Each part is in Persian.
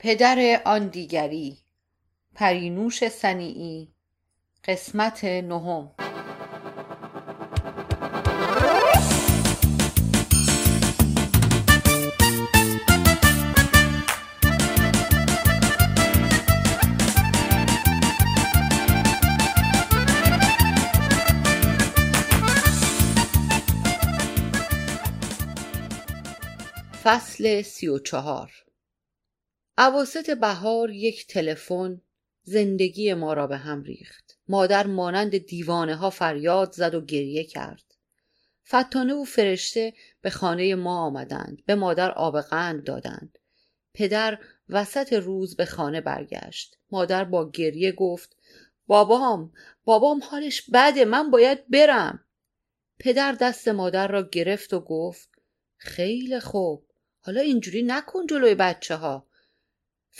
پدر آن دیگری. پرینوش صنیعی. قسمت نهم. فصل سی و چهار. اواسط بهار یک تلفن زندگی ما را به هم ریخت. مادر مانند دیوانه ها فریاد زد و گریه کرد. فتانه و فرشته به خانه ما آمدند به مادر آب قند دادند. پدر وسط روز به خانه برگشت. مادر با گریه گفت بابام بابام حالش بده من باید برم. پدر دست مادر را گرفت و گفت خیلی خوب حالا اینجوری نکن جلوی بچه ها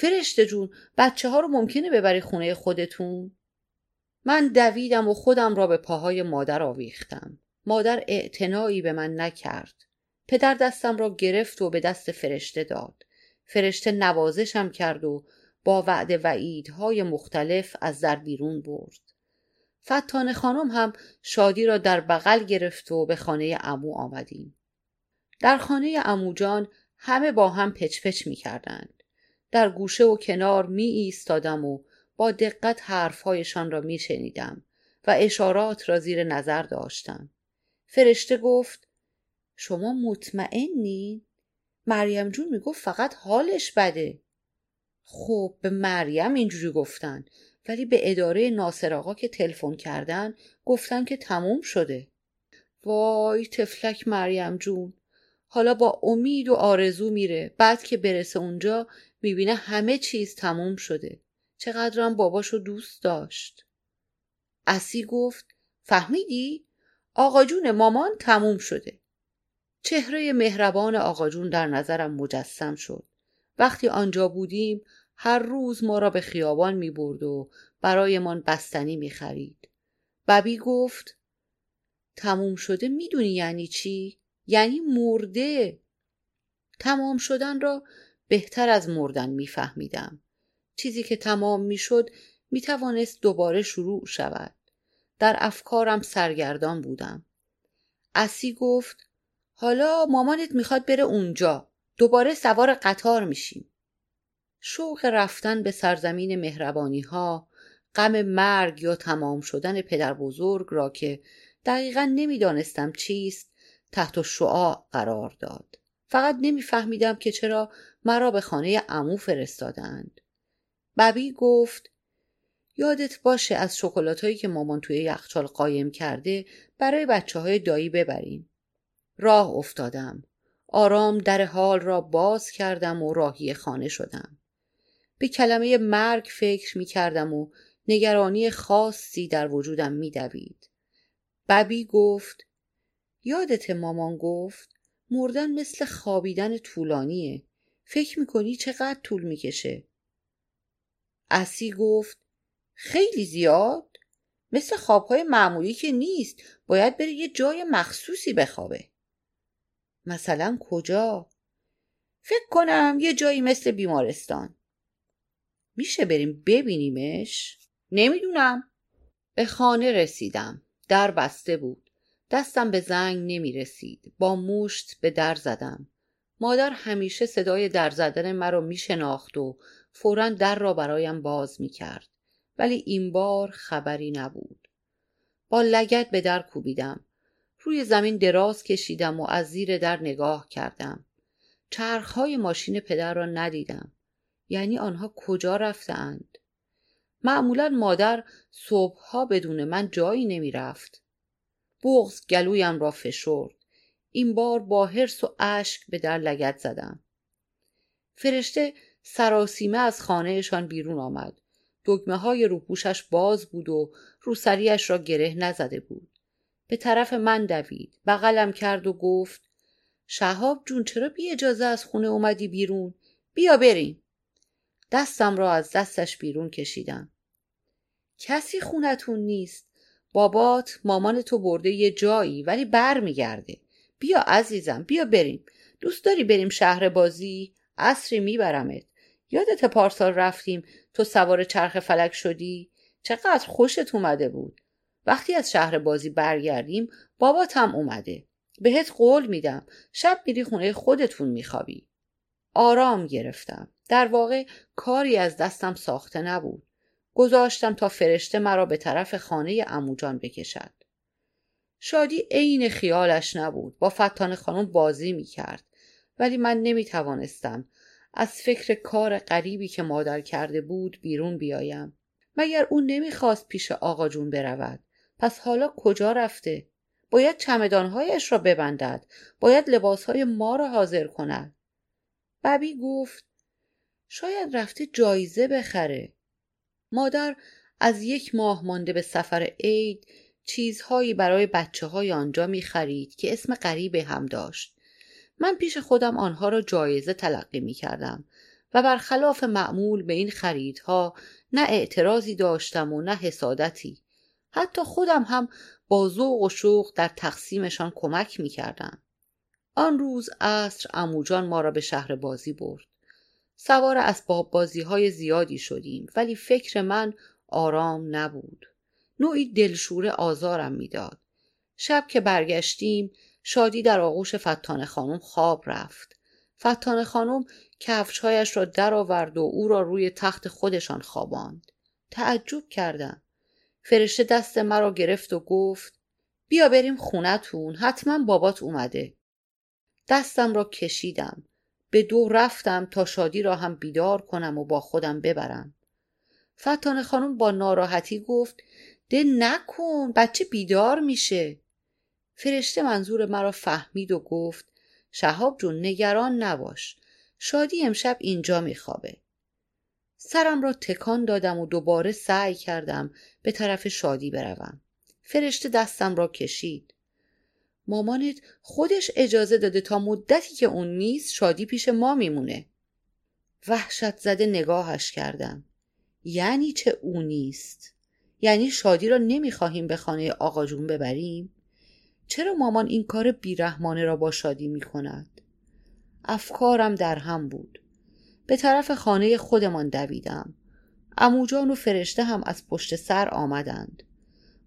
فرشته جون بچه ها رو ممکنه ببری خونه خودتون؟ من دویدم و خودم را به پاهای مادر آویختم. مادر اعتنایی به من نکرد. پدر دستم را گرفت و به دست فرشته داد. فرشته نوازشم کرد و با وعده وعیدهای مختلف از در بیرون برد. فتان خانم هم شادی را در بغل گرفت و به خانه امو آمدیم. در خانه اموجان همه با هم پچ پچ می کردند. در گوشه و کنار می ایستادم و با دقت حرفهایشان را می شنیدم و اشارات را زیر نظر داشتم. فرشته گفت شما مطمئنی؟ مریم جون می گفت فقط حالش بده. خب به مریم اینجوری گفتن ولی به اداره ناصر آقا که تلفن کردن گفتن که تموم شده. وای تفلک مریم جون حالا با امید و آرزو میره بعد که برسه اونجا می‌بینه همه چیز تموم شده چقدرم باباشو دوست داشت اسی گفت فهمیدی؟ آقا جون مامان تموم شده چهره مهربان آقا جون در نظرم مجسم شد وقتی آنجا بودیم هر روز ما را به خیابان می برد و برایمان بستنی می خرید. ببی گفت تموم شده می‌دونی یعنی چی؟ یعنی مرده تمام شدن را بهتر از مردن میفهمیدم. چیزی که تمام می‌شد می‌توانست دوباره شروع شود. در افکارم سرگردان بودم. اسی گفت حالا مامانت می‌خواد بره اونجا. دوباره سوار قطار میشیم. شوق رفتن به سرزمین مهربانی ها غم مرگ یا تمام شدن پدر بزرگ را که دقیقا نمی‌دانستم چیست تحت شعاع قرار داد. فقط نمیفهمیدم که چرا مرا به خانه امو فرستادند. ببی گفت یادت باشه از شکلاتایی که مامان توی یخچال قایم کرده برای بچه های دایی ببریم. راه افتادم. آرام در حال را باز کردم و راهی خانه شدم. به کلمه مرگ فکر می کردم و نگرانی خاصی در وجودم می دوید. ببی گفت یادت مامان گفت مردن مثل خوابیدن طولانیه. فکر می‌کنی چقدر طول می‌کشه؟ اسی گفت خیلی زیاد. مثل خوابهای معمولی که نیست. باید بره یه جای مخصوصی بخوابه. مثلا کجا؟ فکر کنم یه جایی مثل بیمارستان. میشه بریم ببینیمش؟ نمی‌دونم. به خانه رسیدم. در بسته بود. دستم به زنگ نمی رسید. با مشت به در زدم. مادر همیشه صدای در زدن مرا می شناخت و فورا در را برایم باز می کرد. ولی این بار خبری نبود. با لگت به در کوبیدم. روی زمین دراز کشیدم و از زیر در نگاه کردم. چرخهای ماشین پدر را ندیدم. یعنی آنها کجا رفتند؟ معمولا مادر صبحها بدون من جایی نمی رفت. بغز گلویم را فشرد. این بار با حرس و اشک به در لگت زدم. فرشته سراسیمه از خانهشان بیرون آمد. دگمه های روپوشش باز بود و روسریش را گره نزده بود. به طرف من دوید. بغلم کرد و گفت شهاب جون چرا بی اجازه از خونه اومدی بیرون؟ بیا بریم. دستم را از دستش بیرون کشیدم. کسی خونتون نیست؟ بابات مامان تو برده یه جایی ولی بر میگرده بیا عزیزم بیا بریم. دوست داری بریم شهر بازی؟ اصری میبرمت. یادت پارسال رفتیم تو سوار چرخ فلک شدی؟ چقدر خوشت اومده بود. وقتی از شهر بازی برگردیم بابات هم اومده. بهت قول میدم شب میری خونه خودتون میخوابی. آرام گرفتم. در واقع کاری از دستم ساخته نبود. گذاشتم تا فرشته مرا به طرف خانه اموجان بکشد. شادی عین خیالش نبود. با فتان خانم بازی می‌کرد. ولی من نمی‌توانستم از فکر کار غریبی که مادر کرده بود بیرون بیایم. مگر او نمی‌خواست پیش آقا جون برود؟ پس حالا کجا رفته؟ باید چمدانهایش را ببندد. باید لباسهای ما را حاضر کند. ببی گفت شاید رفته جایزه بخره. مادر از یک ماه مانده به سفر عید چیزهایی برای بچه های آنجا می خرید که اسم غریبه هم داشت من پیش خودم آنها را جایزه تلقی می کردم و برخلاف معمول به این خریدها نه اعتراضی داشتم و نه حسادتی حتی خودم هم با ذوق و شوق در تقسیمشان کمک می کردم. آن روز عصر اموجان ما را به شهر بازی برد. سوار اسباب بازی های زیادی شدیم ولی فکر من آرام نبود. نوعی دلشوره آزارم می‌داد. شب که برگشتیم شادی در آغوش فتان خانم خواب رفت. فتان خانم کفشهایش را درآورد و او را روی تخت خودشان خواباند. تعجب کردم. فرشته دست مرا گرفت و گفت بیا بریم خونتون حتما بابات اومده. دستم را کشیدم. به دو رفتم تا شادی را هم بیدار کنم و با خودم ببرم. فتان خانم با ناراحتی گفت ده نکن بچه بیدار میشه. فرشته منظور مرا فهمید و گفت شهاب جون نگران نباش. شادی امشب اینجا میخوابه. سرم را تکان دادم و دوباره سعی کردم به طرف شادی بروم. فرشته دستم را کشید. مامانت خودش اجازه داده تا مدتی که اون نیست شادی پیش ما میمونه. وحشت زده نگاهش کردم. یعنی چه او نیست؟ یعنی شادی را نمی‌خواهیم به خانه آقا جون ببریم؟ چرا مامان این کار بیرحمانه را با شادی می‌کند؟ افکارم در هم بود. به طرف خانه خودمان دویدم. اموجان و فرشته هم از پشت سر آمدند.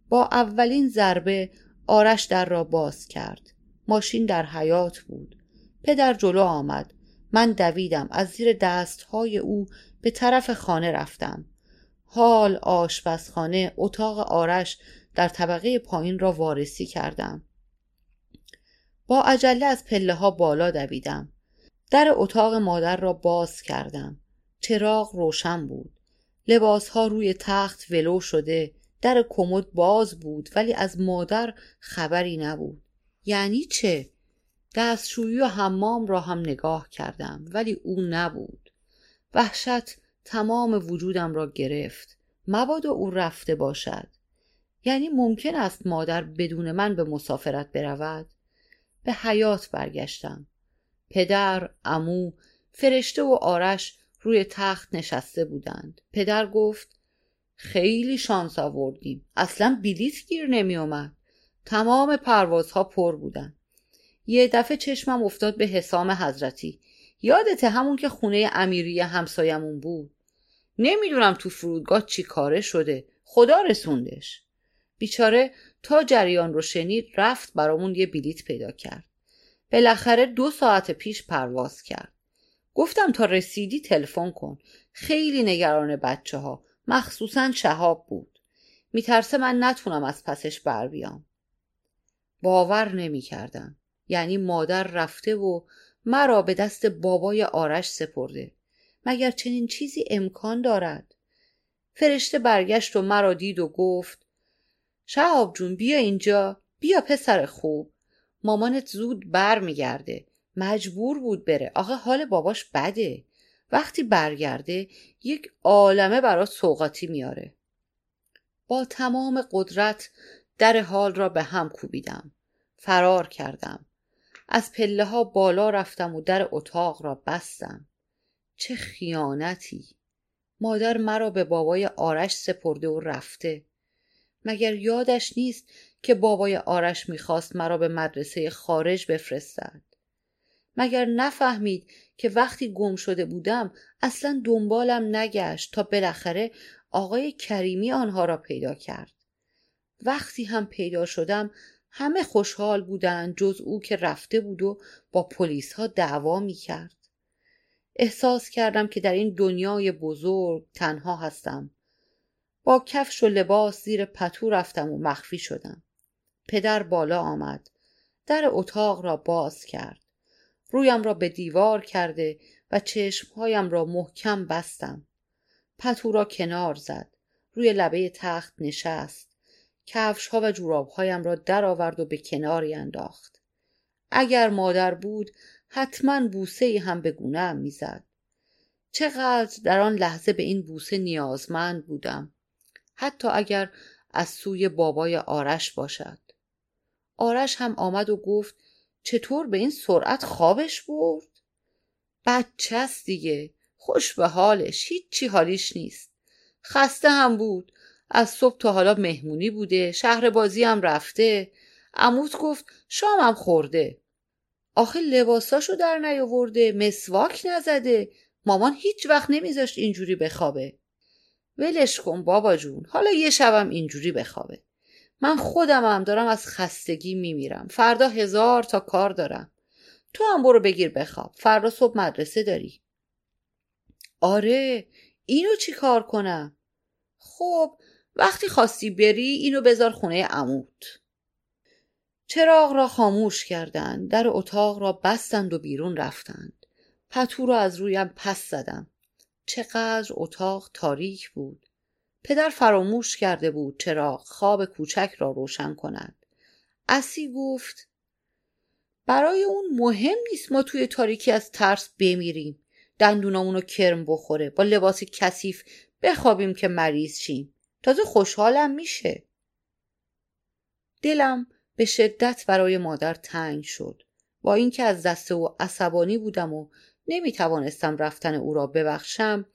با اولین ضربه آرش در را باز کرد. ماشین در حیات بود. پدر جلو آمد. من دویدم از زیر دستهای او به طرف خانه رفتم. حال آشپزخانه اتاق آرش در طبقه پایین را وارسی کردم. با عجله از پله ها بالا دویدم. در اتاق مادر را باز کردم. چراغ روشن بود. لباس ها روی تخت ولو شده در کمد باز بود ولی از مادر خبری نبود. یعنی چه؟ دستشویی و حمام را هم نگاه کردم ولی او نبود. وحشت تمام وجودم را گرفت. مبادا او رفته باشد. یعنی ممکن است مادر بدون من به مسافرت برود؟ به حیات برگشتم. پدر، امو، فرشته و آرش روی تخت نشسته بودند. پدر گفت خیلی شانس آوردیم. اصلا بلیت گیر نمی اومد. تمام پروازها پر بودن. یه دفعه چشمم افتاد به حسام حضرتی. یادته همون که خونه امیری همسایمون بود. نمی‌دونم تو فرودگاه چی کاره شده. خدا رسوندش. بیچاره تا جریان رو شنید رفت برامون یه بلیت پیدا کرد. بالاخره دو ساعت پیش پرواز کرد. گفتم تا رسیدی تلفن کن. خیلی نگران بچه ها. مخصوصا شهاب بود. میترسه من نتونم از پسش بر بیام. باور نمی کردم. یعنی مادر رفته و مرا به دست بابای آرش سپرده. مگر چنین چیزی امکان دارد؟ فرشته برگشت و مرا دید و گفت شهاب جون بیا اینجا بیا پسر خوب مامانت زود بر میگرده مجبور بود بره آخه حال باباش بده وقتی برگرده یک عالمه برا سوقاتی میاره. با تمام قدرت در حال را به هم کوبیدم. فرار کردم. از پله ها بالا رفتم و در اتاق را بستم. چه خیانتی. مادر مرا به بابای آرش سپرده و رفته. مگر یادش نیست که بابای آرش می‌خواست مرا به مدرسه خارج بفرستد؟ مگر نفهمید که وقتی گم شده بودم اصلا دنبالم نگشت تا بالاخره آقای کریمی آنها را پیدا کرد وقتی هم پیدا شدم همه خوشحال بودند جز او که رفته بود و با پلیس ها دعوا می کرد. احساس کردم که در این دنیای بزرگ تنها هستم. با کفش و لباس زیر پتو رفتم و مخفی شدم. پدر بالا آمد. در اتاق را باز کرد. رویم را به دیوار کرده و چشمهایم را محکم بستم. پتو را کنار زد. روی لبه تخت نشست. کفش ها و جوراب هایم را درآورد و به کناری انداخت. اگر مادر بود حتما بوسه هم به گونه می‌زد. چقدر در آن لحظه به این بوسه نیازمند بودم. حتی اگر از سوی بابای آرش باشد. آرش هم آمد و گفت چطور به این سرعت خوابش برد؟ بچه است دیگه. خوش به حالش. هیچی حالیش نیست. خسته هم بود. از صبح تا حالا مهمونی بوده شهر بازی هم رفته عموت گفت شامم خورده آخه لباساشو در نیاورده مسواک نزده مامان هیچ وقت نمیذاشت اینجوری بخوابه ولش کن بابا جون حالا یه شبم اینجوری بخوابه من خودم هم دارم از خستگی میمیرم. فردا هزار تا کار دارم. تو هم برو بگیر بخواب. فردا صبح مدرسه داری. آره اینو چی کار کنم؟ خب وقتی خواستی بری اینو بذار خونه عموت. چراغ را خاموش کردند در اتاق را بستند و بیرون رفتند. پتو را از رویم پس زدم. چقدر اتاق تاریک بود. پدر فراموش کرده بود چراغ خواب کوچک را روشن کند. اسی گفت برای اون مهم نیست ما توی تاریکی از ترس بمیریم. دندونامونو رو کرم بخوره با لباس کثیف بخوابیم که مریض شیم. تازه خوشحالم میشه. دلم به شدت برای مادر تنگ شد. با اینکه از دست او عصبانی بودم و نمی‌توانستم رفتن او را ببخشم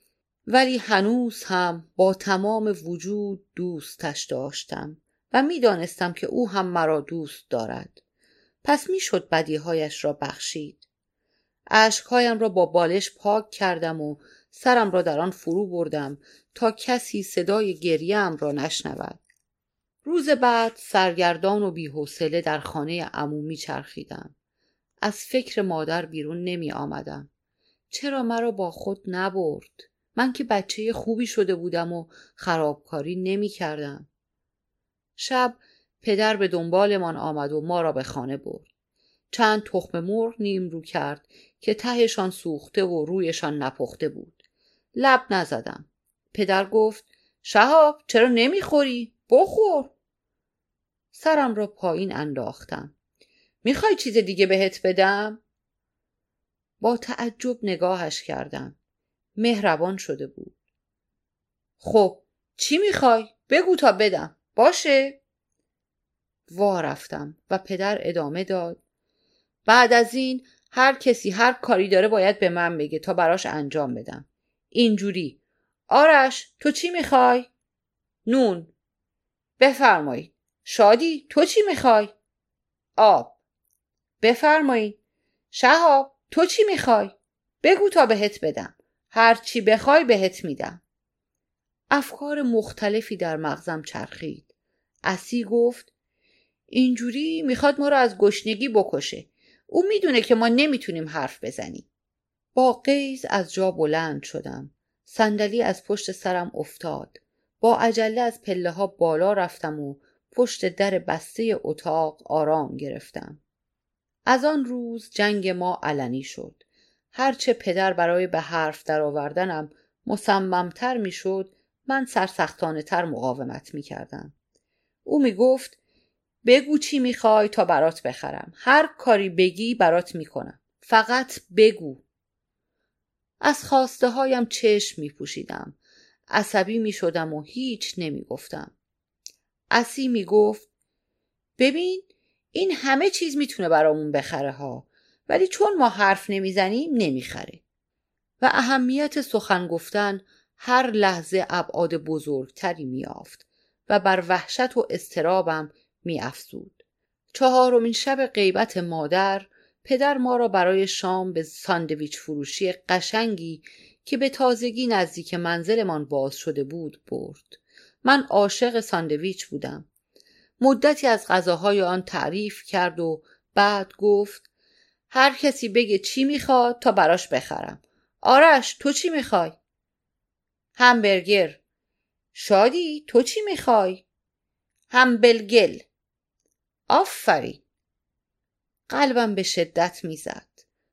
ولی هنوز هم با تمام وجود دوستش داشتم و می‌دانستم که او هم مرا دوست دارد. پس می‌شد بدیهایش را بخشید. اشکهایم را با بالش پاک کردم و سرم را در آن فرو بردم تا کسی صدای گریم را نشنود. روز بعد سرگردان و بیحوصله در خانه عمومی چرخیدم از فکر مادر بیرون نمی آمدم چرا مرا با خود نبرد؟ من که بچه خوبی شده بودم و خرابکاری نمی کردم شب پدر به دنبالمان آمد و ما را به خانه برد. چند تخم مرغ نیم رو کرد که تهشان سوخته و رویشان نپخته بود. لب نزدم. پدر گفت شهاب چرا نمی‌خوری؟ بخور. سرم را پایین انداختم. می‌خوای چیز دیگه بهت بدم؟ با تعجب نگاهش کردم. مهربان شده بود خب چی می‌خوای؟ بگو تا بدم باشه؟ وا رفتم و پدر ادامه داد بعد از این هر کسی هر کاری داره باید به من بگه تا براش انجام بدم اینجوری آرش تو چی می‌خوای؟ نون بفرمایید شادی تو چی می‌خوای؟ آب بفرمایید شهاب تو چی می‌خوای؟ بگو تا بهت بدم هر چی بخوای بهت میدم. افکار مختلفی در مغزم چرخید. اسی گفت اینجوری می‌خواد ما رو از گشنگی بکشه. او می‌دونه که ما نمی‌تونیم حرف بزنیم. با قیز از جا بلند شدم. صندلی از پشت سرم افتاد. با عجله از پله ها بالا رفتم و پشت در بسته اتاق آرام گرفتم. از آن روز جنگ ما علنی شد. هرچه پدر برای به حرف درآوردنم مصممتر می‌شد من سرسختانه تر مقاومت می کردم. او می گفت بگو چی می‌خوای تا برات بخرم هر کاری بگی برات می‌کنم فقط بگو از خواسته هایم چشم می پوشیدم. عصبی می شدم و هیچ نمی گفتم. اسی می گفت ببین این همه چیز می‌تونه برامون بخره ها ولی چون ما حرف نمی‌زنیم نمی‌خره. و اهمیت سخن گفتن هر لحظه ابعاد بزرگتری میافت و بر وحشت و استرابم میافزود. چهارمین شب غیبت مادر پدر ما را برای شام به ساندویچ فروشی قشنگی که به تازگی نزدیک منزلمان باز شده بود برد. من عاشق ساندویچ بودم. مدتی از غذاهای آن تعریف کرد و بعد گفت هر کسی بگه چی می‌خواد تا براش بخرم. آرش تو چی می‌خوای؟ همبرگر. شادی تو چی می‌خوای؟ همبلگل. آفرین. قلبم به شدت می‌زد.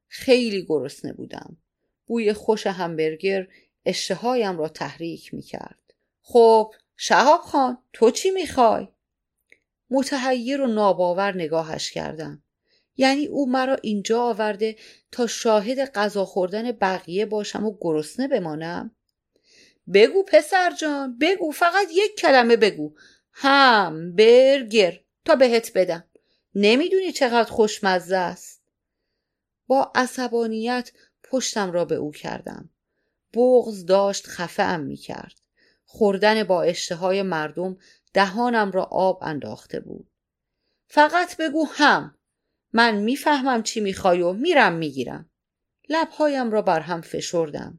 خیلی گرسنه بودم. بوی خوش همبرگر اشتهایم را تحریک می‌کرد. خب شهاب خان تو چی می‌خوای؟ متحیر و ناباور نگاهش کردم. یعنی او مرا اینجا آورده تا شاهد غذا خوردن بقیه باشم و گرسنه بمانم؟ بگو پسر جان بگو فقط یک کلمه بگو. هم برگر تا بهت بدم. نمی‌دونی چقدر خوشمزه است. با عصبانیت پشتم را به او کردم. بغز داشت خفه ام می خوردن با اشتهای مردم دهانم را آب انداخته بود. فقط بگو هم. من می‌فهمم چی می‌خوای و میرم می‌گیرم. لبهایم را بر هم فشردم.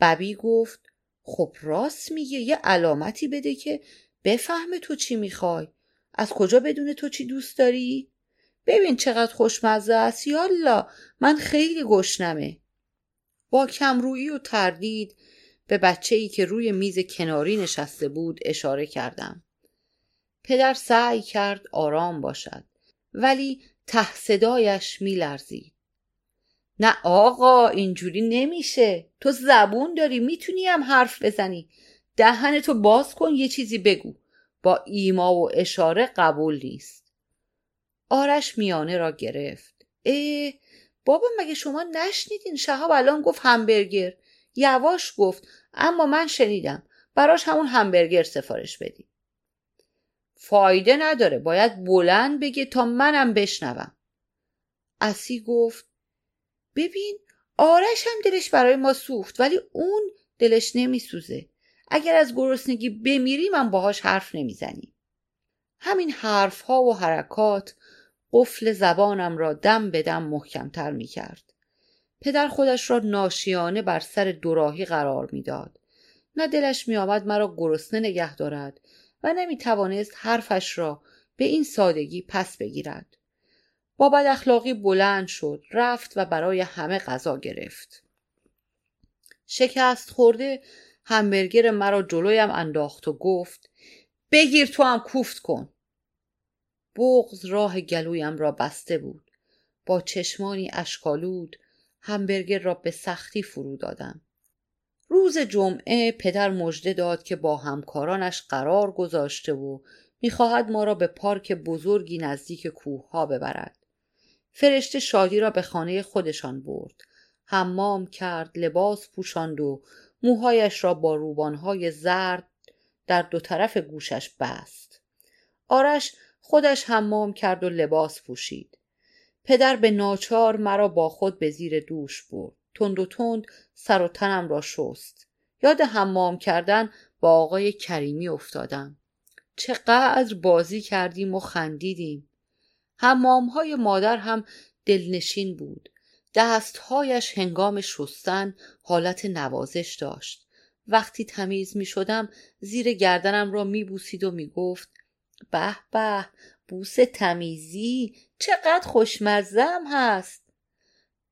ببی گفت خب راست میگه یه علامتی بده که بفهمه تو چی می‌خوای. از کجا بدونه تو چی دوست داری؟ ببین چقدر خوشمزه است. یالا من خیلی گشنمه. با کمرویی و تردید به بچه ای که روی میز کناری نشسته بود اشاره کردم. پدر سعی کرد آرام باشد. ولی ته صدایش میلرزید. نه آقا اینجوری نمیشه. تو زبون داری می‌تونی هم حرف بزنی. دهنتو باز کن یه چیزی بگو. با ایما و اشاره قبول نیست. آرش میانه را گرفت. اه بابا مگه شما نشنیدین؟ شهاب الان گفت همبرگر. یواش گفت اما من شنیدم. براش همون همبرگر سفارش بدی فایده نداره باید بلند بگه تا منم بشنوم اسی گفت ببین آرش هم دلش برای ما سوخت ولی اون دلش نمیسوزه اگر از گرسنگی بمیری من باهاش حرف نمی‌زنی همین حرف ها و حرکات قفل زبانم را دم به دم محکمتر می کرد. پدر خودش را ناشیانه بر سر دوراهی قرار می‌داد. نه دلش می آمد مرا گرسنه نگه دارد و نمی توانست حرفش را به این سادگی پس بگیرد. با بد اخلاقی بلند شد رفت و برای همه غذا گرفت. شکست خورده همبرگر مرا جلویم انداخت و گفت بگیر تو هم کوفت کن. بغز راه گلویم را بسته بود. با چشمانی اشکالود همبرگر را به سختی فرو دادم. روز جمعه پدر مژده داد که با همکارانش قرار گذاشته و می‌خواهد ما را به پارک بزرگی نزدیک کوه ها ببرد. فرشته شادی را به خانه خودشان برد. حمام کرد، لباس پوشاند و موهایش را با روبانهای زرد در دو طرف گوشش بست. آرش خودش حمام کرد و لباس پوشید. پدر به ناچار مرا با خود به زیر دوش برد. تند و تند سر و تنم را شست. یاد حمام کردن با آقای کریمی افتادم. چقدر بازی کردیم و خندیدیم. حمام های مادر هم دلنشین بود. دستهایش هنگام شستن حالت نوازش داشت. وقتی تمیز می شدم زیر گردنم را می بوسید و می گفت به به بوس تمیزی چقدر خوشمزم هست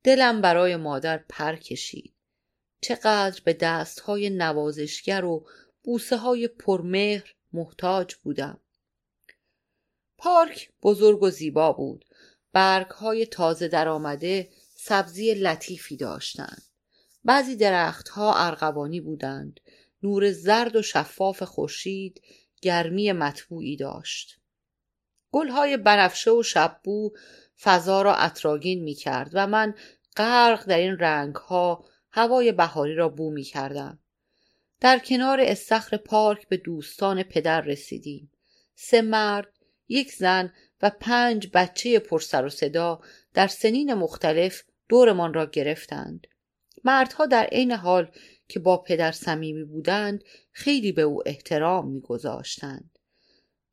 دلم برای مادر پر کشید. چقدر به دستهای نوازشگر و بوسه های پرمهر محتاج بودم. پارک بزرگ و زیبا بود. برگ های تازه درآمده سبزی لطیفی داشتند. بعضی درختها ارغوانی بودند. نور زرد و شفاف خورشید گرمی مطبوعی داشت. گلهای بنفشه و شببو فضا را اطراگین می کرد و من غرق در این رنگها هوای بهاری را بو می کردم. در کنار استخر پارک به دوستان پدر رسیدیم. سه مرد، یک زن و پنج بچه پرسر و صدا در سنین مختلف دورمان را گرفتند. مردها در عین حال که با پدر صمیمی بودند خیلی به او احترام میگذاشتند.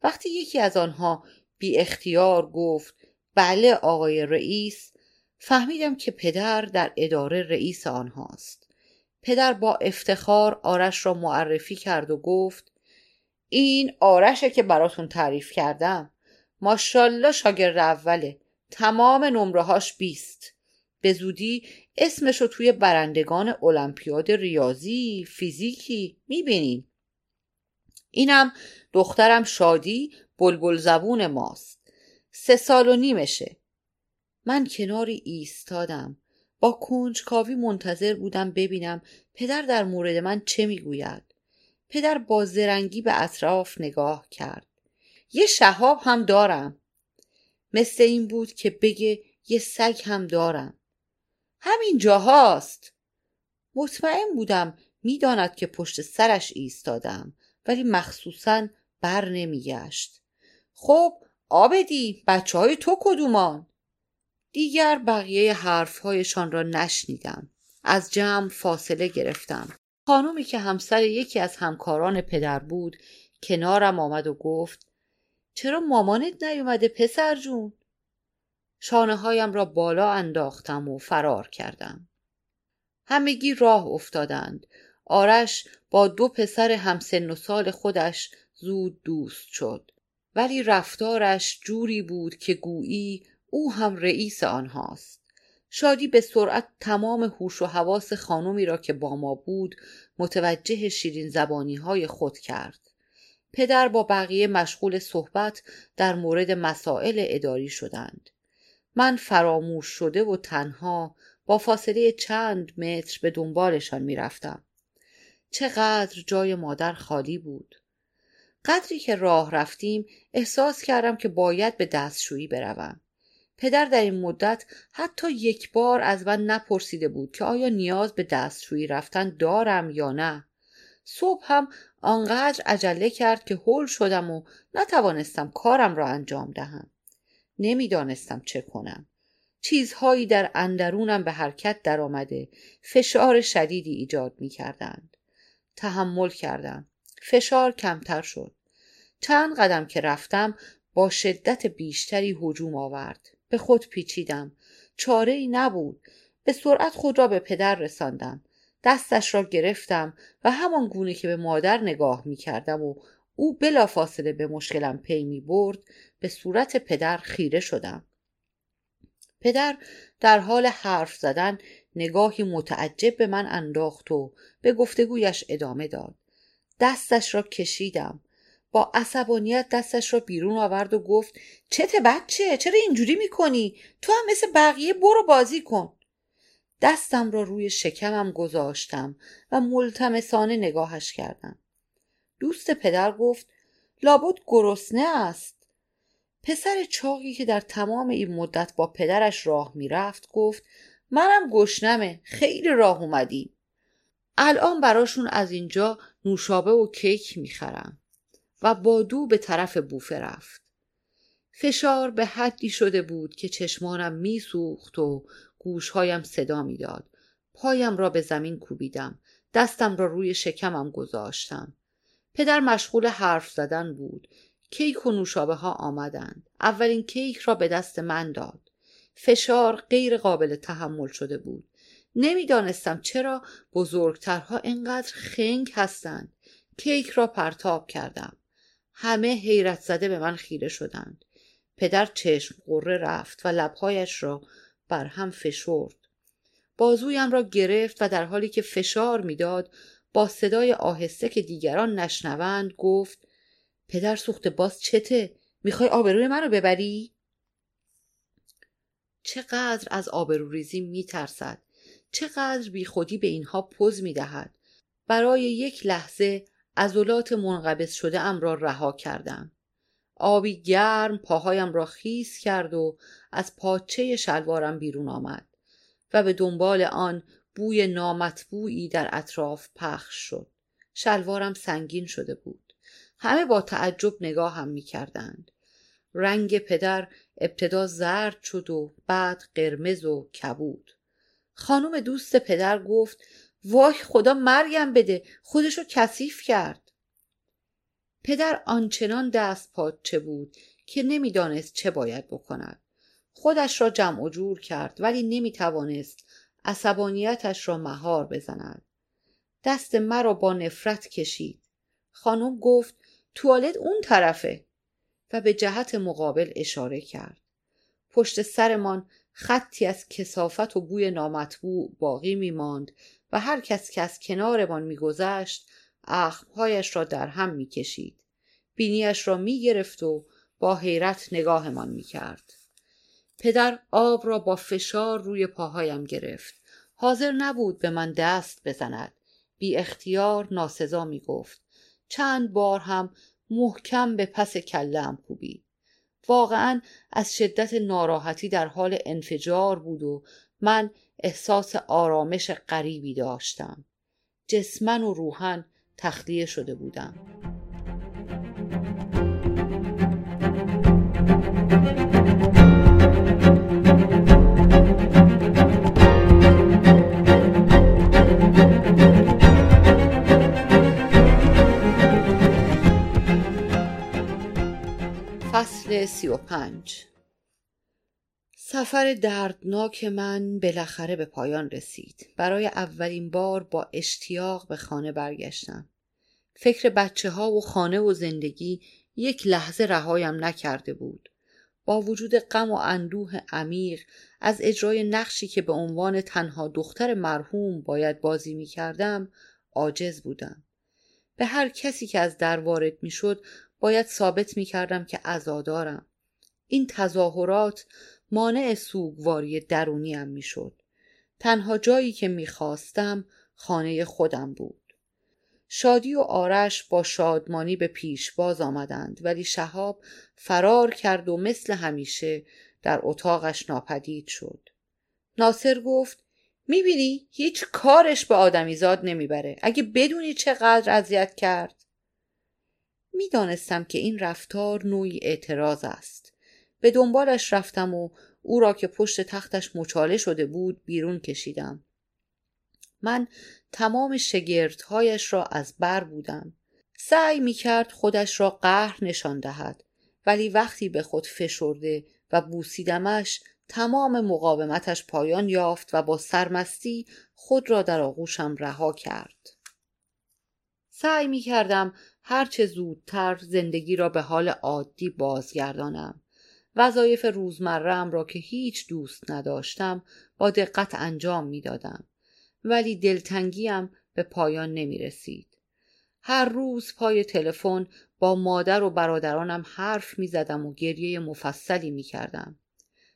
وقتی یکی از آنها بی اختیار گفت بله آقای رئیس فهمیدم که پدر در اداره رئیس آنهاست. پدر با افتخار آرش را معرفی کرد و گفت این آرشه که براتون تعریف کردم. ماشالله شاگرد اوله. تمام نمرهاش بیست. به زودی اسمشو توی برندگان المپیاد ریاضی فیزیکی می‌بینین. اینم دخترم شادی بلبل زبون ماست. سه سال و نیمشه. من کناری ایستادم. با کنجکاوی منتظر بودم ببینم پدر در مورد من چه می‌گوید. پدر با زرنگی به اطراف نگاه کرد. یه شهاب هم دارم. مثل این بود که بگه یه سگ هم دارم. همین جاهاست. مطمئن بودم می‌داند که پشت سرش ایستادم ولی مخصوصا بر نمیگشت. خب آبدی بچه های تو کدومان دیگر بقیه حرفهایشان را نشنیدم از جمع فاصله گرفتم خانومی که همسر یکی از همکاران پدر بود کنارم آمد و گفت چرا مامانت نیومده پسر جون؟ شانه هایم را بالا انداختم و فرار کردم. همگی راه افتادند. آرش با دو پسر همسن و سال خودش زود دوست شد. ولی رفتارش جوری بود که گویی او هم رئیس آنهاست. شادی به سرعت تمام هوش و حواس خانمی را که با ما بود متوجه شیرین زبانی های خود کرد. پدر با بقیه مشغول صحبت در مورد مسائل اداری شدند. من فراموش شده و تنها با فاصله چند متر به دنبالشان می‌رفتم. چقدر جای مادر خالی بود. قدری که راه رفتیم احساس کردم که باید به دستشویی بروم. پدر در این مدت حتی یک بار از من نپرسیده بود که آیا نیاز به دستشویی رفتن دارم یا نه. صبح هم آنقدر عجله کرد که هول شدم و نتوانستم کارم را انجام دهم. نمی‌دانستم چه کنم. چیزهایی در اندرونم به حرکت درآمده فشار شدیدی ایجاد می کردند. تحمل کردم. فشار کمتر شد. چند قدم که رفتم با شدت بیشتری هجوم آورد. به خود پیچیدم. چاره ای نبود. به سرعت خود را به پدر رساندم. دستش را گرفتم و همان گونه که به مادر نگاه می کردم و او بلافاصله به مشکلم پی می برد به صورت پدر خیره شدم. پدر در حال حرف زدن نگاهی متعجب به من انداخت و به گفتگویش ادامه داد. دستش را کشیدم. با عصبانیت دستش را بیرون آورد و گفت چته بچه؟ چرا اینجوری می‌کنی؟ تو هم مثل بقیه برو بازی کن. دستم را روی شکمم گذاشتم و ملتمسانه نگاهش کردم. دوست پدر گفت لابد گرسنه است. پسر چاقی که در تمام این مدت با پدرش راه می‌رفت گفت منم گشنمه خیلی راه اومدیم الان براشون از اینجا نوشابه و کیک می‌خرم و با دو به طرف بوفه رفت. فشار به حدی شده بود که چشمانم میسوخت و گوشهایم صدا می‌داد. پایم را به زمین کوبیدم. دستم را روی شکمم گذاشتم. پدر مشغول حرف زدن بود. کیک و نوشابه ها آمدند. اولین کیک را به دست من داد. فشار غیر قابل تحمل شده بود. نمی‌دانستم چرا بزرگترها انقدر خنگ هستند. کیک را پرتاب کردم. همه حیرت زده به من خیره شدند. پدر چشم قره رفت و لبهایش را بر هم فشرد. بازویم را گرفت و در حالی که فشار می‌داد با صدای آهسته که دیگران نشنوند گفت پدر سوخت باز چته؟ می‌خوای آبروی منو ببری؟ چقدر از آبروریزی میترسد. چقدر بیخودی به اینها پوز می‌دهد. برای یک لحظه عضلات منقبض شده ام را رها کردم. آبی گرم پاهایم را خیس کرد و از پاچه شلوارم بیرون آمد و به دنبال آن بوی نامطبوعی در اطراف پخش شد. شلوارم سنگین شده بود. همه با تعجب نگاهم می کردند. رنگ پدر ابتدا زرد شد و بعد قرمز و کبود. خانم دوست پدر گفت وای خدا مرگم بده خودشو کثیف کرد. پدر آنچنان دست پاچه بود که نمی‌دانست چه باید بکند. خودش را جمع و جور کرد ولی نمی توانست عصبانیتش را مهار بزند. دست مرا با نفرت کشید. خانم گفت توالت اون طرفه. و به جهت مقابل اشاره کرد. پشت سرمان خطی از کسافت و بوی نامطبوع باقی می ماند و هر کس که از کنارمان میگذشت اخمهایش را در هم می‌کشید. بینیش را می‌گرفت و با حیرت نگاهمان می‌کرد. پدر آب را با فشار روی پاهایم گرفت. حاضر نبود به من دست بزند. بی اختیار ناسزا می گفت چند بار هم محکم به پس کلم کوبید. واقعا از شدت ناراحتی در حال انفجار بود و من احساس آرامش غریبی داشتم. جسمن و روحن تخلیه شده بودم. سی و پنج سفر دردناک من بالاخره به پایان رسید. برای اولین بار با اشتیاق به خانه برگشتم. فکر بچه ها و خانه و زندگی یک لحظه رهایم نکرده بود. با وجود غم و اندوه عمیق از اجرای نقشی که به عنوان تنها دختر مرحوم باید بازی می کردم عاجز بودم. به هر کسی که از در وارد می شد باید ثابت می کردم که ازادارم این تظاهرات مانع سوگواری درونیم می شد. تنها جایی که می خواستم خانه خودم بود. شادی و آرش با شادمانی به پیش باز آمدند ولی شهاب فرار کرد و مثل همیشه در اتاقش ناپدید شد. ناصر گفت می‌بینی هیچ کارش به آدمیزاد نمی‌بره اگه بدونی چقدر اذیت کرد می‌دانستم که این رفتار نوعی اعتراض است. به دنبالش رفتم و او را که پشت تختش مچاله شده بود بیرون کشیدم. من تمام شگردهایش را از بر بودم. سعی می کرد خودش را قهر نشان دهد ولی وقتی به خود فشرده و بوسیدمش تمام مقاومتش پایان یافت و با سرمستی خود را در آغوشم رها کرد. سعی می کردم هرچه زودتر زندگی را به حال عادی بازگردانم وظایف روزمرم را که هیچ دوست نداشتم با دقت انجام می‌دادم ولی دلتنگیم به پایان نمی رسید. هر روز پای تلفن با مادر و برادرانم حرف می زدم و گریه مفصلی می کردم.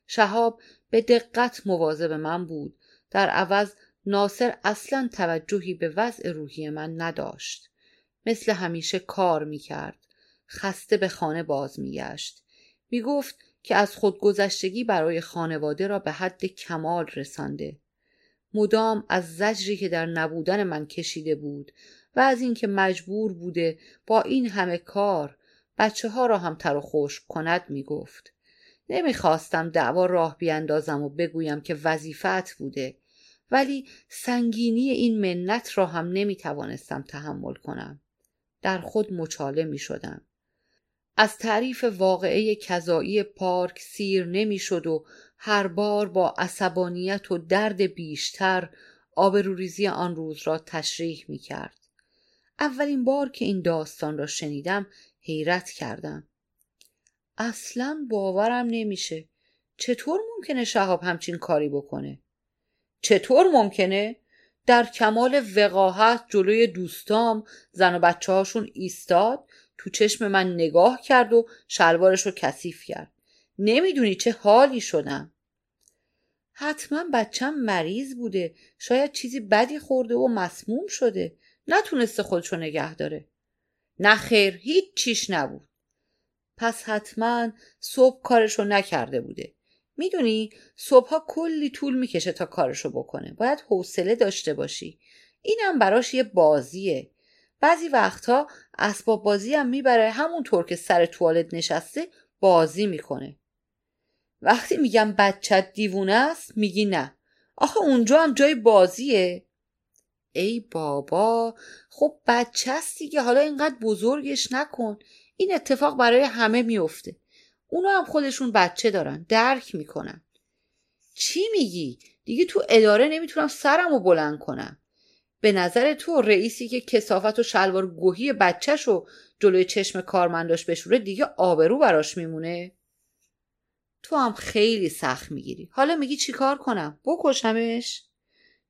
شهاب به دقت مواظب من بود در عوض ناصر اصلا توجهی به وضع روحی من نداشت مثل همیشه کار می کرد خسته به خانه باز می گشت می گفت که از خودگذشتگی برای خانواده را به حد کمال رسانده مدام از زجری که در نبودن من کشیده بود و از اینکه مجبور بوده با این همه کار بچه ها را هم تر و خشک کند می گفت. نمی‌خواستم دعوا راه بیاندازم و بگویم که وظیفت بوده ولی سنگینی این منت را هم نمی توانستم تحمل کنم. در خود مچاله می شدم. از تعریف واقعه کذایی پارک سیر نمی‌شد و هر بار با عصبانیت و درد بیشتر آبروریزی آن روز را تشریح می کرد. اولین بار که این داستان را شنیدم حیرت کردم. اصلا باورم نمیشه. چطور ممکنه شهاب همچین کاری بکنه؟ چطور ممکنه؟ در کمال وقاحت جلوی دوستام زن و بچه هاشون ایستاد تو چشم من نگاه کرد و شلوارش رو کثیف کرد. نمی‌دونی چه حالی شدم. حتما بچم مریض بوده. شاید چیزی بدی خورده و مسموم شده. نتونسته خودشو نگه داره. نه خیر هیچ چیش نبود. پس حتما صبح کارشو نکرده بوده. می‌دونی صبحها کلی طول می‌کشه تا کارشو بکنه. باید حوصله داشته باشی. اینم براش یه بازیه. بعضی وقتها اسباب بازی هم می‌بره همونطور که سر توالت نشسته بازی می‌کنه. وقتی میگم بچت دیوونه است میگی نه. آخه اونجا هم جای بازیه. ای بابا خب بچه است دیگه حالا اینقدر بزرگش نکن. این اتفاق برای همه میفته اونا هم خودشون بچه دارن درک می‌کنن. چی میگی؟ دیگه تو اداره نمی‌تونم سرم رو بلند کنم. به نظر تو رئیسی که کسافت و شلوار گوهی بچهش جلوی چشم کارمنداش بشوره دیگه آبرو براش میمونه؟ تو هم خیلی سخت می‌گیری. حالا میگی چیکار کنم؟ بکشمش؟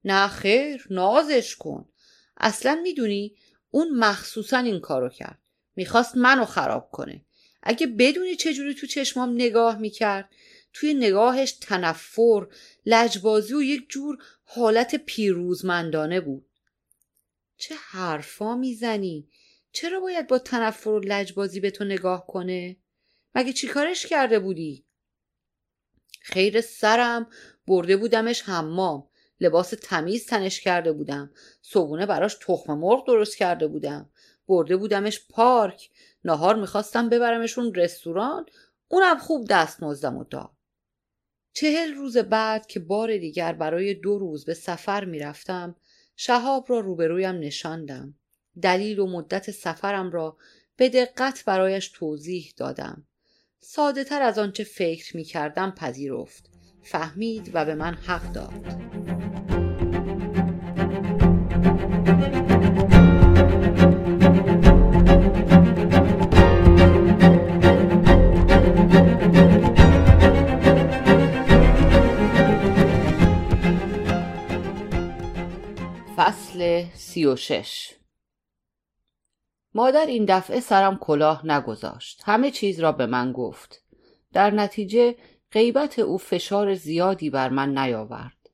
نه خیر نازش کن. اصلا می‌دونی اون مخصوصا این کارو کرد. می‌خواست منو خراب کنه. اگه بدونی چجوری تو چشمام نگاه می‌کرد. توی نگاهش تنفر لجبازی و یک جور حالت پیروزمندانه بود. چه حرفا می‌زنی؟ چرا باید با تنفر و لجبازی به تو نگاه کنه؟ مگه چیکارش کرده بودی؟ خیر سرم برده بودمش حمام. لباس تمیز تنش کرده بودم. صبونه براش تخم مرغ درست کرده بودم. برده بودمش پارک. نهار می‌خواستم ببرمشون رستوران اونم خوب دست مزدم و داد. چهل روز بعد که بار دیگر برای دو روز به سفر می‌رفتم شهاب را روبرویم نشاندم. دلیل و مدت سفرم را به دقت برایش توضیح دادم. ساده تر از آنچه فکر می کردم پذیرفت. فهمید و به من حق داد. سی و شش. مادر این دفعه سرم کلاه نگذاشت. همه چیز را به من گفت. در نتیجه غیبت او فشار زیادی بر من نیاورد.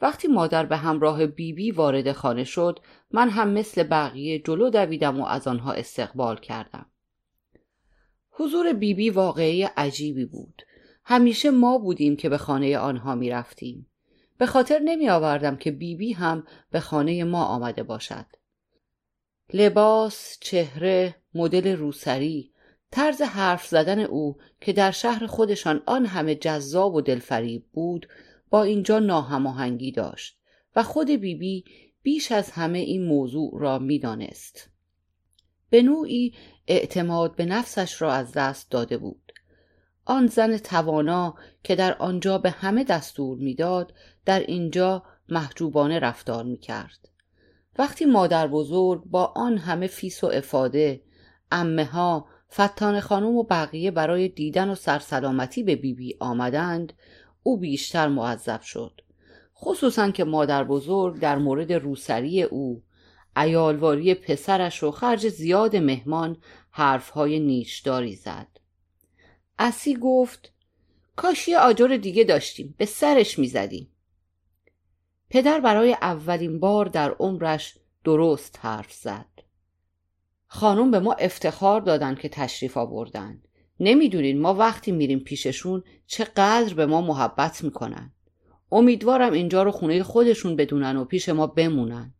وقتی مادر به همراه بیبی بی وارد خانه شد من هم مثل بقیه جلو دویدم و از آنها استقبال کردم. حضور بیبی بی واقعی عجیبی بود. همیشه ما بودیم که به خانه آنها می رفتیم. به خاطر نمی آوردم که بیبی بی هم به خانه ما آمده باشد لباس، چهره، مدل روسری، طرز حرف زدن او که در شهر خودشان آن همه جذاب و دلفریب بود با اینجا ناهماهنگی داشت و خود بیبی بی بیش از همه این موضوع را می‌دانست. به نوعی اعتماد به نفسش را از دست داده بود. آن زن توانا که در آنجا به همه دستور می‌داد در اینجا محجوبانه رفتار می کرد. وقتی مادر بزرگ با آن همه فیس و افاده امه ها فتان خانم و بقیه برای دیدن و سرسلامتی به بیبی بی آمدند او بیشتر معذب شد خصوصا که مادر بزرگ در مورد روسری او ایالواری پسرش و خرج زیاد مهمان حرفهای نیشداری زد اسی گفت کاش یه آجر دیگه داشتیم به سرش می‌زدیم. پدر برای اولین بار در عمرش درست حرف زد. خانم به ما افتخار دادن که تشریف آوردن. نمی‌دونین ما وقتی میریم پیششون چقدر به ما محبت می‌کنن. امیدوارم اینجا رو خونه خودشون بدونن و پیش ما بمونن.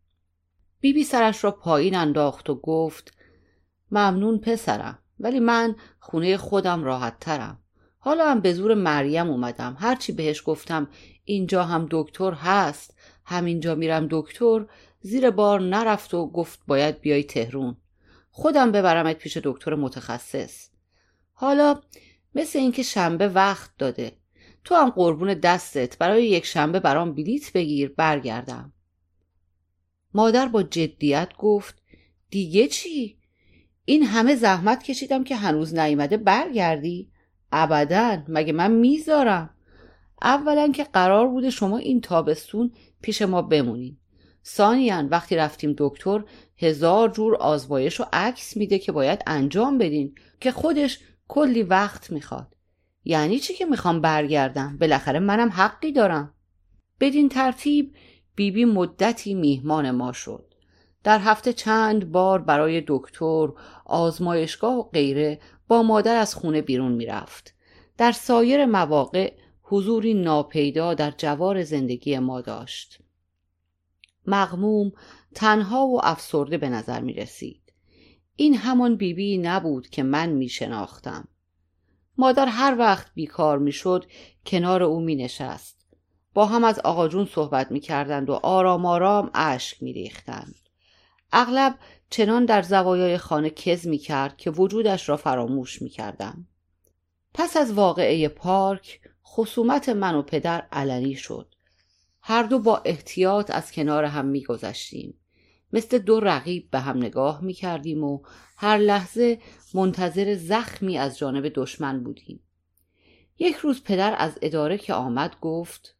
بیبی بی سرش را پایین انداخت و گفت ممنون پسرم. ولی من خونه خودم راحت ترم. حالا هم به زور مریم اومدم. هرچی بهش گفتم اینجا هم دکتر هست. همینجا میرم دکتر. زیر بار نرفت و گفت باید بیای تهرون. خودم ببرمت پیش دکتر متخصص. حالا مثل اینکه شنبه وقت داده. تو هم قربون دستت. برای یک شنبه برام بلیت بگیر. برگردم. مادر با جدیت گفت دیگه چی؟ این همه زحمت کشیدم که هنوز نیامده برگردی؟ ابدا. مگه من می‌ذارم؟ اولا که قرار بوده شما این تابستون پیش ما بمونین. ثانیا وقتی رفتیم دکتر هزار جور آزمایش و عکس میده که باید انجام بدین که خودش کلی وقت می‌خواد. یعنی چی که می‌خوام برگردم؟ بالاخره منم حقی دارم. بدین ترتیب بیبی بی مدتی میهمان ما شد. در هفته چند بار برای دکتر آزمایشگاه و غیره با مادر از خونه بیرون می‌رفت. در سایر مواقع حضوری ناپیدا در جوار زندگی ما داشت. مغموم تنها و افسرده به نظر می رسید این همان بیبی نبود که من می شناختم مادر هر وقت بیکار می شد کنار او می نشست با هم از آقا جون صحبت می کردند و آرام آرام اشک می ریختند اغلب چنان در زوایای خانه کز می کرد که وجودش را فراموش می کردم پس از واقعه پارک خصومت من و پدر علنی شد. هر دو با احتیاط از کنار هم میگذشتیم. مثل دو رقیب به هم نگاه می کردیم و هر لحظه منتظر زخمی از جانب دشمن بودیم. یک روز پدر از اداره که آمد گفت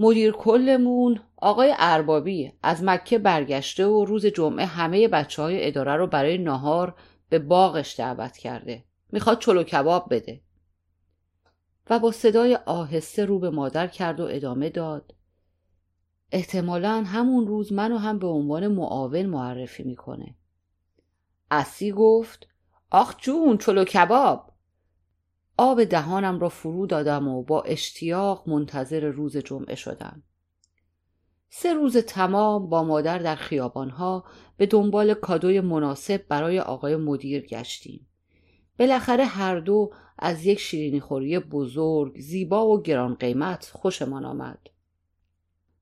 مدیر کلمون آقای اربابی از مکه برگشته و روز جمعه همه بچه های اداره رو برای نهار به باغش دعوت کرده. می‌خواد چلو کباب بده. و با صدای آهسته رو به مادر کرد و ادامه داد. احتمالا همون روز منو هم به عنوان معاون معرفی می‌کنه. اسی گفت آخ جون چلو کباب! آب دهانم را فرو دادم و با اشتیاق منتظر روز جمعه شدم. سه روز تمام با مادر در خیابانها به دنبال کادوی مناسب برای آقای مدیر گشتیم. بالاخره هر دو از یک شیرینی خوری بزرگ زیبا و گران قیمت خوشمان آمد.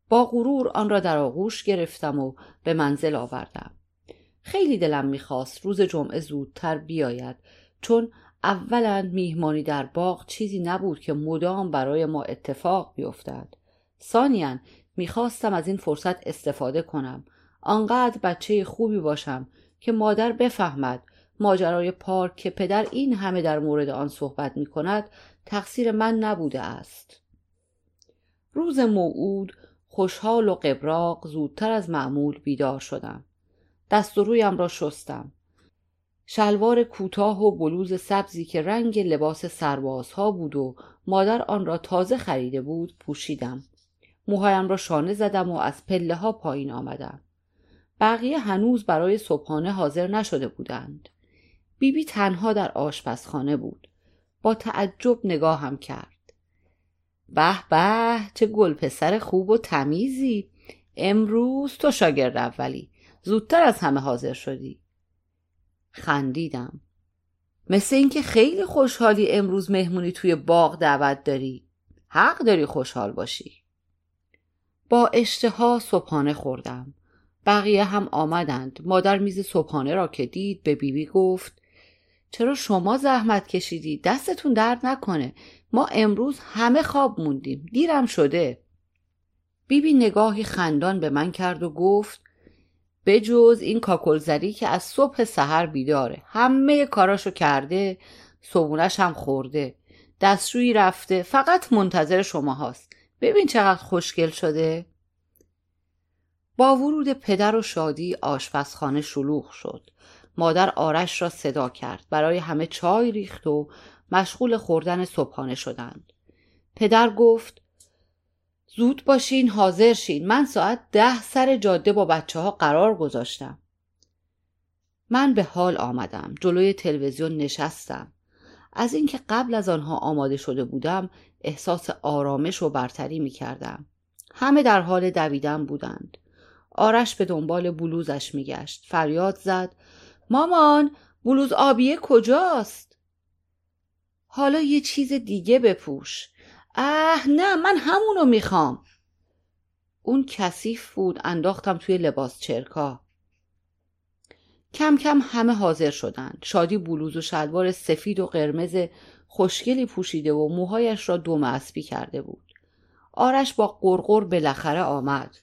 با غرور آن را در آغوش گرفتم و به منزل آوردم. خیلی دلم می‌خواست روز جمعه زودتر بیاید چون اولا میهمانی در باغ چیزی نبود که مدام برای ما اتفاق بیفتد. ثانیا می‌خواستم از این فرصت استفاده کنم. آنقدر بچه خوبی باشم که مادر بفهمد ماجرای پارک که پدر این همه در مورد آن صحبت می کند تقصیر من نبوده است. روز موعود خوشحال و قبراق زودتر از معمول بیدار شدم. دست و رویم را شستم. شلوار کوتاه و بلوز سبزی که رنگ لباس سربازها بود و مادر آن را تازه خریده بود پوشیدم. موهایم را شانه زدم و از پله ها پایین آمدم. بقیه هنوز برای صبحانه حاضر نشده بودند. بیبی بی تنها در آشپزخانه بود. با تعجب نگاهم کرد. به به چه گل پسر خوب و تمیزی. امروز تو شاگرد اولی. زودتر از همه حاضر شدی. خندیدم. مثل اینکه خیلی خوشحالی امروز مهمونی توی باغ دعوت داری. حق داری خوشحال باشی. با اشتها صبحانه خوردم. بقیه هم آمدند. مادر میز صبحانه را که دید به بیبی بی گفت چرا شما زحمت کشیدی؟ دستتون درد نکنه. ما امروز همه خواب موندیم. دیرم شده. بیبی بی نگاهی خندان به من کرد و گفت بجز این کاکلزری که از صبح سحر بیداره. همه کاراشو کرده صبونش هم خورده. دستشویی رفته فقط منتظر شما هاست ببین چقدر خوشگل شده. با ورود پدر و شادی آشپزخانه شلوغ شد. مادر آرش را صدا کرد. برای همه چای ریخت و مشغول خوردن صبحانه شدند. پدر گفت زود باشین حاضر شین من ساعت ده سر جاده با بچه ها قرار گذاشتم من به حال آمدم جلوی تلویزیون نشستم از اینکه قبل از آنها آماده شده بودم احساس آرامش و برتری می کردم. همه در حال دویدن بودند. آرش به دنبال بلوزش میگشت. فریاد زد مامان بلوز آبیه کجاست؟ حالا یه چیز دیگه بپوش. اه نه من همونو می‌خوام. اون کثیف بود انداختم توی لباس چرکا. کم کم همه حاضر شدند. شادی بلوز و شلوار سفید و قرمز خوشگلی پوشیده و موهایش را دوم اسبی کرده بود. آرش با قرقر بالاخره آمد.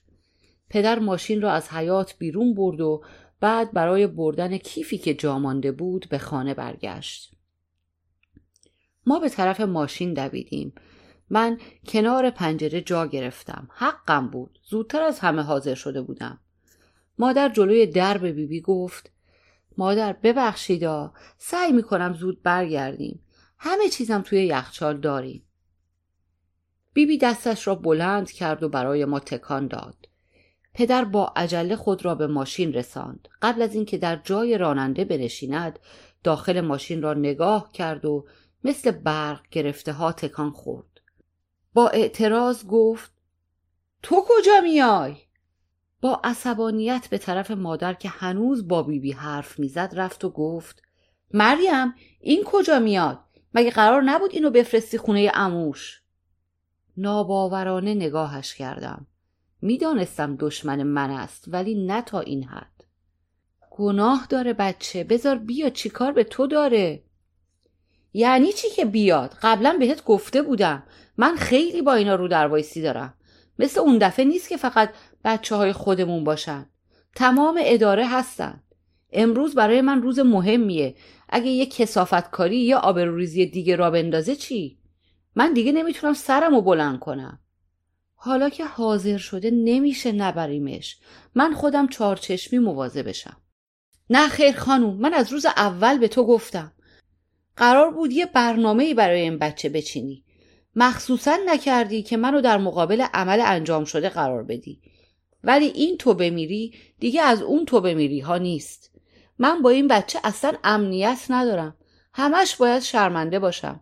پدر ماشین را از حیات بیرون برد و بعد برای بردن کیفی که جا مانده بود به خانه برگشت. ما به طرف ماشین دویدیم. من کنار پنجره جا گرفتم. حقم بود. زودتر از همه حاضر شده بودم. مادر جلوی در به بیبی گفت مادر ببخشیدا سعی می‌کنم زود برگردیم همه چیزم توی یخچال داریم بیبی دستش را بلند کرد و برای ما تکان داد پدر با عجله خود را به ماشین رساند قبل از اینکه در جای راننده بنشیند داخل ماشین را نگاه کرد و مثل برق گرفته ها تکان خورد با اعتراض گفت تو کجا میای؟ با عصبانیت به طرف مادر که هنوز با بیبی بی حرف می‌زد رفت و گفت مریم این کجا میاد؟ مگه قرار نبود اینو بفرستی خونه اموش؟ ناباورانه نگاهش کردم. می‌دانستم دشمن من است ولی نه تا این حد. گناه داره بچه بذار بیا چیکار به تو داره؟ یعنی چی که بیاد؟ قبلا بهت گفته بودم. من خیلی با اینا رو در وایسی دارم. مثل اون دفعه نیست که فقط بچه های خودمون باشن. تمام اداره هستن. امروز برای من روز مهمیه. اگه یه کسافتکاری یا آبروریزی دیگه را بندازه چی؟ من دیگه نمی‌تونم سرم رو بلند کنم. حالا که حاضر شده نمیشه نبریمش. من خودم چارچشمی موازه بشم. نه خیر خانوم من از روز اول به تو گفتم. قرار بود یه برنامه برای این بچه بچینی. مخصوصا نکردی که منو در مقابل عمل انجام شده قرار بدی. ولی این تو بمیری دیگه از اون تو بمیری ها نیست. من با این بچه اصلا امنیت ندارم. همش باید شرمنده باشم.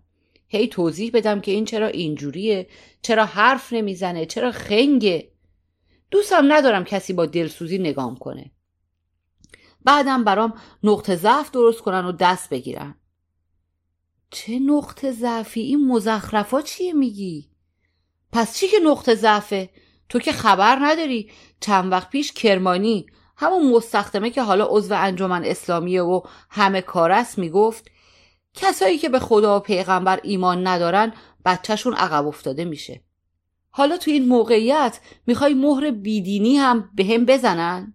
هی توضیح بدم که این چرا اینجوریه چرا حرف نمی‌زنه چرا خنگه. دوستم ندارم کسی با دلسوزی نگام کنه. بعدم برام نقطه ضعف درست کنن و دست بگیرن. چه نقطه ضعفی؟ این مزخرفات چیه میگی؟ پس چی که نقطه ضعفه؟ تو که خبر نداری. چند وقت پیش کرمانی همون مستخدمه که حالا عضو انجمن اسلامیه و همه کار است می‌گفت کسایی که به خدا و پیغمبر ایمان ندارن بچهشون عقب افتاده میشه. حالا تو این موقعیت می‌خوای مهر بیدینی هم به هم بزنن؟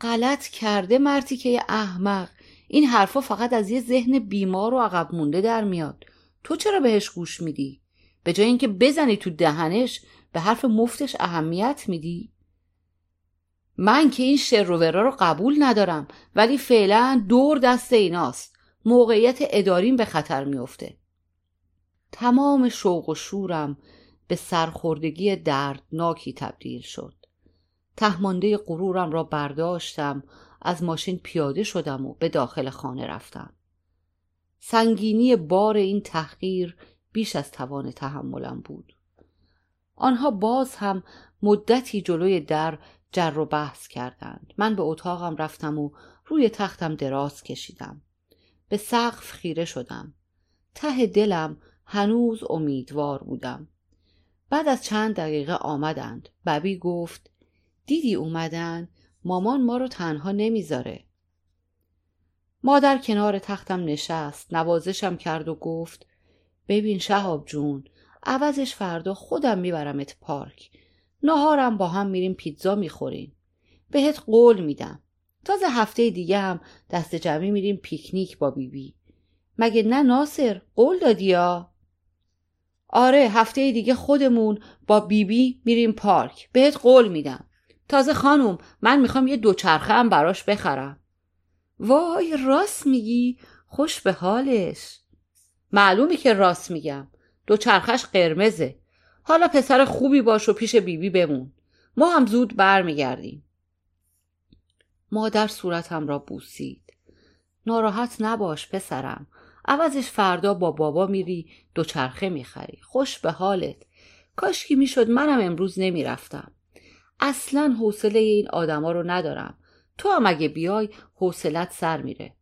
غلط کرده مرتی که احمق. این حرفا فقط از یه ذهن بیمار و عقب مونده در میاد تو چرا بهش گوش میدی؟ به جای اینکه بزنی تو دهنش به حرف مفتش اهمیت میدی؟ من که این شر و رو قبول ندارم ولی فعلا دور دست ایناست موقعیت اداریم به خطر میافته تمام شوق و شورم به سرخوردگی دردناکی تبدیل شد تهمانده غرورم را برداشتم از ماشین پیاده شدم و به داخل خانه رفتم. سنگینی بار این تحقیر بیش از توان تحملم بود. آنها باز هم مدتی جلوی در جر و بحث کردند. من به اتاقم رفتم و روی تختم دراز کشیدم. به سقف خیره شدم. ته دلم هنوز امیدوار بودم. بعد از چند دقیقه آمدند. ببی گفت دیدی اومدن؟ مامان ما رو تنها نمی‌ذاره. مادر کنار تختم نشست نوازشم کرد و گفت ببین شهاب جون عوضش فردا خودم میبرمت پارک. نهارم با هم میریم پیتزا می‌خوریم. بهت قول میدم. تازه هفته دیگه هم دست جمعی میریم پیکنیک با بیبی. بی. مگه نه ناصر؟ قول دادی یا؟ آره هفته دیگه خودمون با بیبی بی میریم پارک. بهت قول میدم. تازه خانم من می‌خوام یه دوچرخه هم براش بخرم. وای راست میگی؟ خوش به حالش. معلومی که راست میگم. دوچرخش قرمزه. حالا پسر خوبی باش و پیش بیبی بی بمون. ما هم زود برمیگردیم. مادر صورتم را بوسید. ناراحت نباش پسرم. عوضش فردا با بابا میری دوچرخه می‌خری. خوش به حالت. کاشکی می‌شد منم امروز نمی‌رفتم. اصلا حوصله این آدما رو ندارم. تو هم اگه بیای حوصلت سر میره.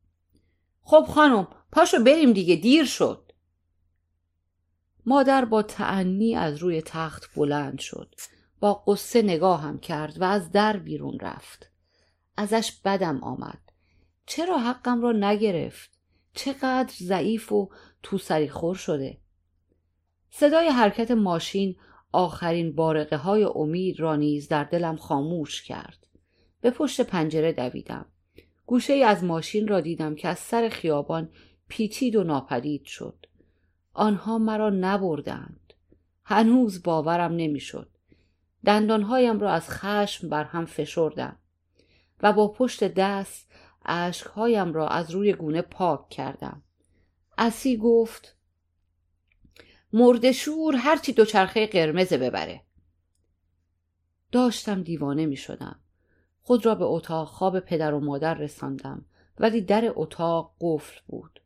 خب خانم پاشو بریم دیگه دیر شد. مادر با تعنی از روی تخت بلند شد. با قصه نگاهم کرد و از در بیرون رفت. ازش بدم آمد. چرا حقم را نگرفت؟ چقدر ضعیف و تو خور شده. صدای حرکت ماشین آخرین بارقه های امید را نیز در دلم خاموش کرد. به پشت پنجره دویدم. گوشه ای از ماشین را دیدم که از سر خیابان پیچید و ناپدید شد. آنها مرا نبردند. هنوز باورم نمی‌شد. دندانهایم را از خشم بر هم فشردم و با پشت دست اشکهایم را از روی گونه پاک کردم. اسی گفت مردشور هرچی دوچرخه قرمز ببره. داشتم دیوانه می شدم. خود را به اتاق خواب پدر و مادر رساندم ولی در اتاق قفل بود.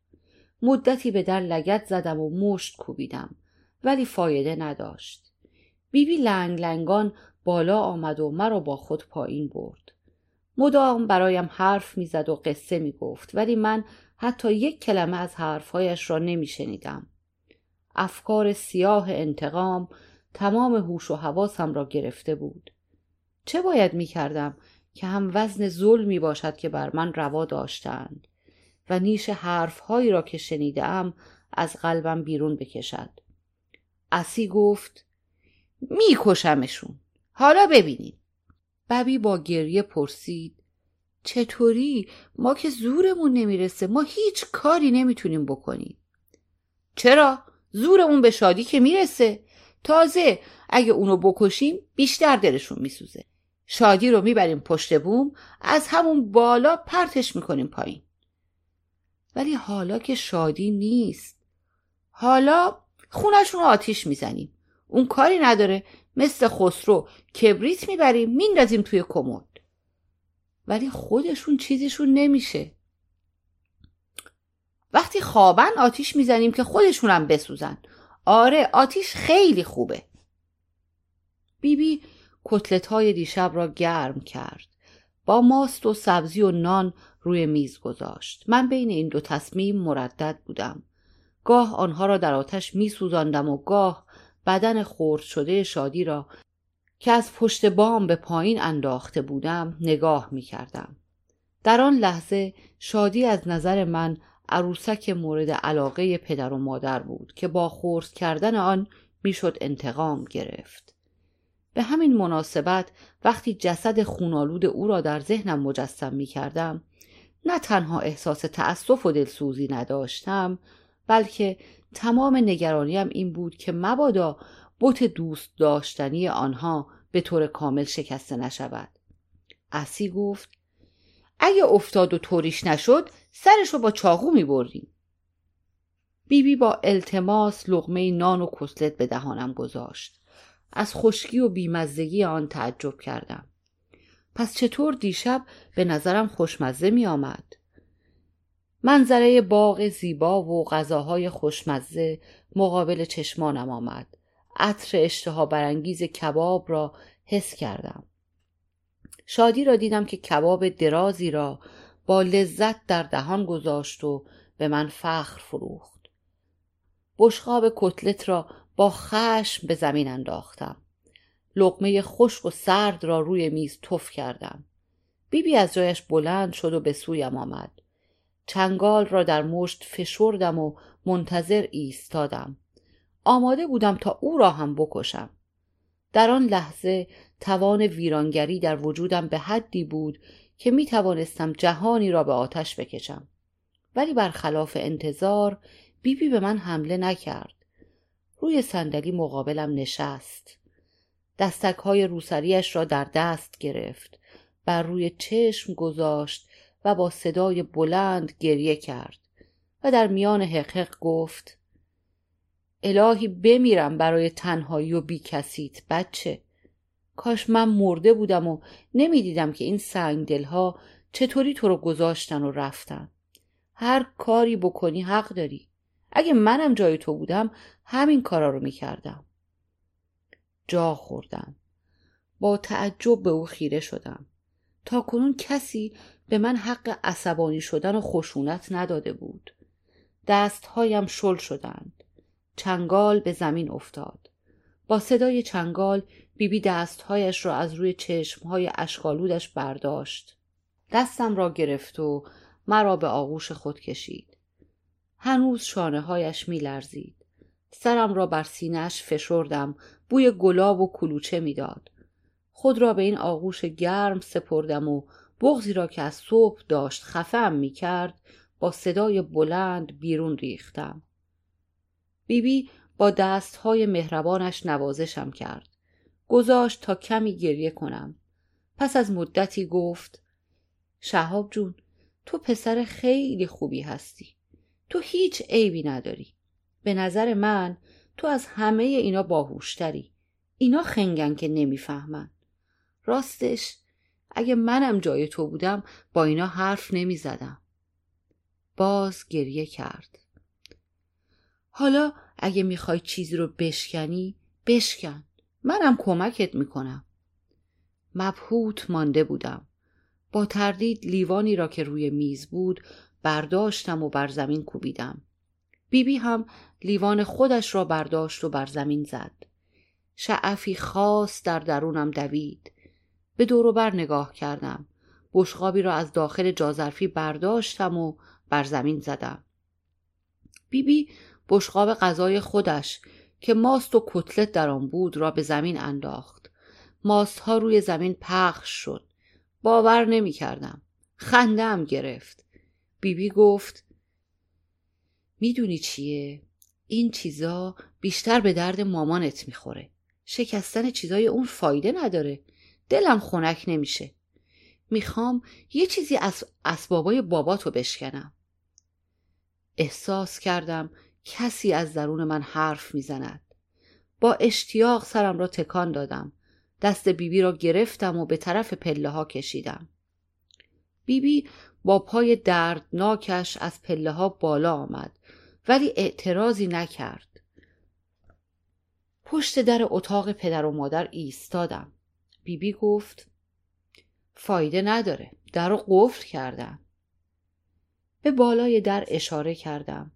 مدتی به در لگت زدم و مشت کوبیدم ولی فایده نداشت. بیبی لنگ لنگان بالا آمد و مرا با خود پایین برد. مدام برایم حرف می‌زد و قصه می‌گفت ولی من حتی یک کلمه از حرفهایش را نمیشنیدم. افکار سیاه انتقام تمام هوش و حواسم را گرفته بود. چه باید می کردم که هم وزن ظلمی باشد که بر من روا داشتند و نیش حرفهایی را که شنیدم از قلبم بیرون بکشد. اسی گفت میکشمشون. حالا ببینید ببی با گریه پرسید چطوری؟ ما که زورمون نمی‌رسه. ما هیچ کاری نمی‌تونیم بکنیم. چرا؟ زورمون به شادی که می‌رسه. تازه اگه اونو بکشیم بیشتر دلشون میسوزه. شادی رو می‌بریم پشت بوم از همون بالا پرتش می‌کنیم پایین. ولی حالا که شادی نیست. حالا خونشون رو آتیش می‌زنیم. اون کاری نداره. مثل خسرو کبریت می‌بریم میندازیم توی کمد. ولی خودشون چیزیشون نمیشه. وقتی خوابن آتیش می‌زنیم که خودشونم بسوزن. آره آتیش خیلی خوبه. بیبی بی کتلت های دیشب را گرم کرد. با ماست و سبزی و نان روی میز گذاشت. من بین این دو تصمیم مردد بودم. گاه آنها را در آتش می سوزاندم و گاه بدن خورد شده شادی را که از پشت بام به پایین انداخته بودم نگاه می کردم. در آن لحظه شادی از نظر من عروسک مورد علاقه پدر و مادر بود که با خورد کردن آن می‌شد انتقام گرفت. به همین مناسبت وقتی جسد خونالود او را در ذهنم مجسم می کردم نه تنها احساس تأسف و دلسوزی نداشتم بلکه تمام نگرانیم این بود که مبادا بوت دوست داشتنی آنها به طور کامل شکسته نشود اسی گفت اگه افتاد و طوریش نشد سرش رو با چاقو می بردیم بیبی با التماس لغمه نان و کسلت به دهانم گذاشت. از خشکی و بیمزدگی آن تعجب کردم. پس چطور دیشب به نظرم خوشمزه می آمد؟ منظره باغ زیبا و غذاهای خوشمزه مقابل چشمانم آمد. عطر اشتها برانگیز کباب را حس کردم. شادی را دیدم که کباب درازی را با لذت در دهان گذاشت و به من فخر فروخت. بشقاب کتلت را با خشم به زمین انداختم. لقمه خشک و سرد را روی میز تف کردم. بیبی بی از جایش بلند شد و به سویم آمد. چنگال را در مشت فشردم و منتظر ایستادم. آماده بودم تا او را هم بکشم. در آن لحظه توان ویرانگری در وجودم به حدی بود که می توانستم جهانی را به آتش بکشم. ولی برخلاف انتظار بیبی بی به من حمله نکرد. روی صندلی مقابلم نشست. دستک های روسریش را در دست گرفت. بر روی چشم گذاشت و با صدای بلند گریه کرد و در میان حقق گفت الهی بمیرم برای تنهایی و بیکسیت بچه. کاش من مرده بودم و نمی‌دیدم که این سنگ دلها چطوری تو رو گذاشتن و رفتن. هر کاری بکنی حق داری. اگه منم جای تو بودم همین کارا رو می‌کردم. جا خوردم. با تعجب به او خیره شدم. تا کنون کسی به من حق عصبانی شدن و خشونت نداده بود. دستهایم شل شدند. چنگال به زمین افتاد. با صدای چنگال بیبی دستهایش را از روی چشمهای اشکالودش برداشت دستم را گرفت و مرا به آغوش خود کشید هنوز شانه هایش می لرزید. سرم را بر سینهش فشردم بوی گلاب و کلوچه می‌داد. خود را به این آغوش گرم سپردم و بغزی را که از صبح داشت خفم می کرد با صدای بلند بیرون ریختم. بیبی بی با دستهای مهربانش نوازشم کرد. گذاشت تا کمی گریه کنم. پس از مدتی گفت شهاب جون تو پسر خیلی خوبی هستی. تو هیچ عیبی نداری به نظر من تو از همه اینا باهوشتری اینا خنگن که نمی‌فهمن راستش اگه منم جای تو بودم با اینا حرف نمی زدم. باز گریه کرد حالا اگه می‌خوای چیزی رو بشکنی بشکن منم کمکت می‌کنم. مبهوت مانده بودم. با تردید لیوانی را که روی میز بود برداشتم و بر زمین کوبیدم. بیبی هم لیوان خودش را برداشت و بر زمین زد. شعفی خاص در درونم دوید. به دور بر نگاه کردم. بشقابی را از داخل جازرفی برداشتم و بر زمین زدم. بیبی بی بشقاب غذای خودش که ماست و کتلت در آن بود را به زمین انداخت. ماست ها روی زمین پخش شد. باور نمی کردم خندم گرفت. بیبی بی گفت می‌دونی چیه؟ این چیزا بیشتر به درد مامانت می‌خوره. شکستن چیزای اون فایده نداره. دلم خنک نمیشه. می‌خوام یه چیزی از اسبابای باباتو بشکنم. احساس کردم کسی از درون من حرف می‌زند. با اشتیاق سرم را تکان دادم. دست بیبی را گرفتم و به طرف پله ها کشیدم. بیبی با پای دردناکش از پله ها بالا آمد ولی اعتراضی نکرد. پشت در اتاق پدر و مادر ایستادم. بیبی گفت فایده نداره. در رو قفل کردم. به بالای در اشاره کردم.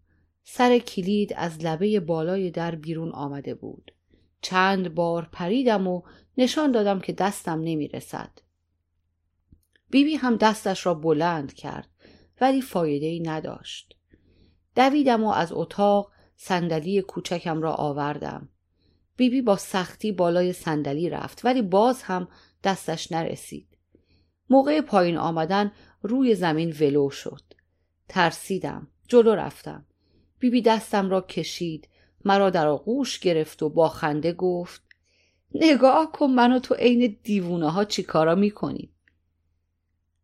سر کلید از لبه بالای در بیرون آمده بود چند بار پریدم و نشان دادم که دستم نمی رسد. بیبی هم دستش را بلند کرد ولی فایده ای نداشت. دویدم و از اتاق صندلی کوچکم را آوردم. بیبی با سختی بالای صندلی رفت ولی باز هم دستش نرسید. موقع پایین آمدن روی زمین ولو شد. ترسیدم. جلو رفتم. بیبی دستم را کشید. مرا در آغوش گرفت و با خنده گفت نگاه کن من و تو عین دیوونه ها چی کارا می‌کنیم.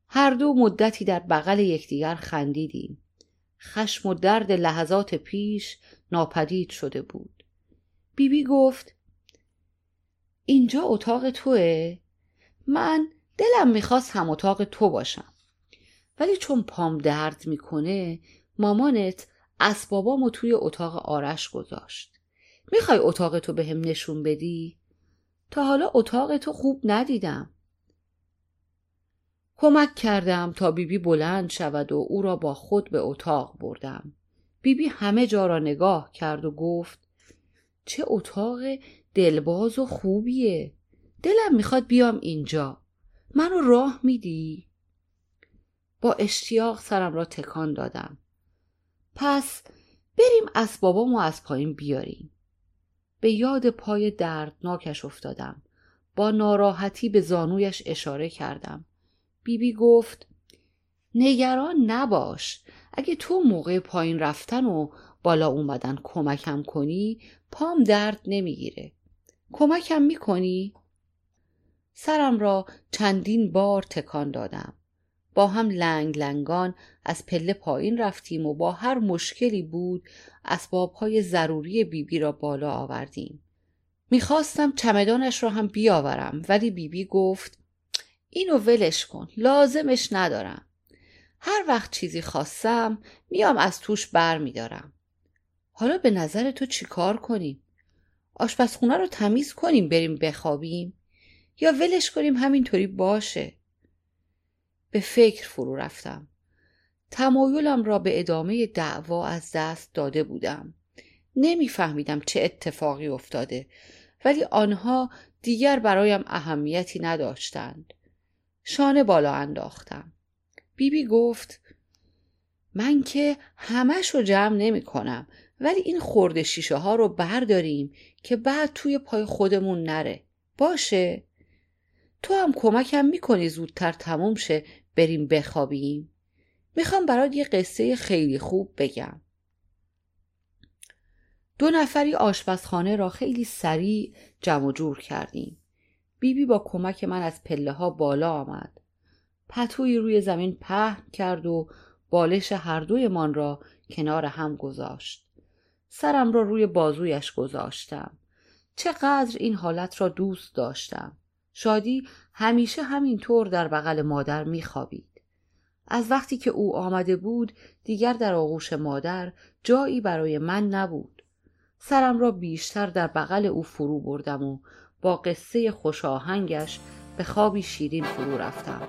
هر دو مدتی در بغل یکدیگر خندیدیم. خشم و درد لحظات پیش ناپدید شده بود. بیبی بی گفت اینجا اتاق توه؟ من دلم می‌خواست هم اتاق تو باشم. ولی چون پام درد می‌کنه مامانت اسبابامو توی اتاق آرش گذاشت. می‌خوای اتاق تو به نشون بدی؟ تا حالا اتاق تو خوب ندیدم. کمک کردم تا بیبی بی بلند شود و او را با خود به اتاق بردم. بیبی بی همه جا را نگاه کرد و گفت چه اتاق دلباز و خوبیه. دلم می‌خواد بیام اینجا. منو راه میدی؟ با اشتیاق سرم را تکان دادم. پس بریم اسبابامو از پایین بیاریم. به یاد پای دردناکش افتادم. با ناراحتی به زانویش اشاره کردم. بیبی بی گفت نگران نباش اگه تو موقع پایین رفتن و بالا اومدن کمکم کنی پام درد نمی‌گیره کمکم می‌کنی؟ سرم را چندین بار تکان دادم با هم لنگ لنگان از پله پایین رفتیم و با هر مشکلی بود اسبابهای ضروری بیبی بی را بالا آوردیم. می‌خواستم چمدانش را هم بیاورم ولی بیبی بی گفت اینو ولش کن لازمش ندارم. هر وقت چیزی خواستم میام از توش بر میدارم. حالا به نظر تو چیکار کنیم؟ آشپزخونه رو تمیز کنیم بریم بخوابیم؟ یا ولش کنیم همینطوری باشه؟ به فکر فرو رفتم. تمایلم را به ادامه دعوا از دست داده بودم. نمیفهمیدم چه اتفاقی افتاده ولی آنها دیگر برایم اهمیتی نداشتند. شانه بالا انداختم. بیبی بی گفت من که همش رو جمع نمی کنم ولی این خورده شیشه ها رو برداریم که بعد توی پای خودمون نره. باشه؟ تو هم کمکم می‌کنی زودتر تموم شه بریم بخوابیم می‌خوام برات یه قصه خیلی خوب بگم دو نفری آشپزخانه را خیلی سریع جمع جور کردیم بیبی با کمک من از پله ها بالا آمد. پتوی روی زمین پهن کرد و بالش هر دویمان را کنار هم گذاشت. سرم را روی بازویش گذاشتم. چقدر این حالت را دوست داشتم. شادی همیشه همینطور در بغل مادر میخوابید. از وقتی که او آمده بود دیگر در آغوش مادر جایی برای من نبود. سرم را بیشتر در بغل او فرو بردم و با قصه خوشاهنگش به خوابی شیرین فرو رفتم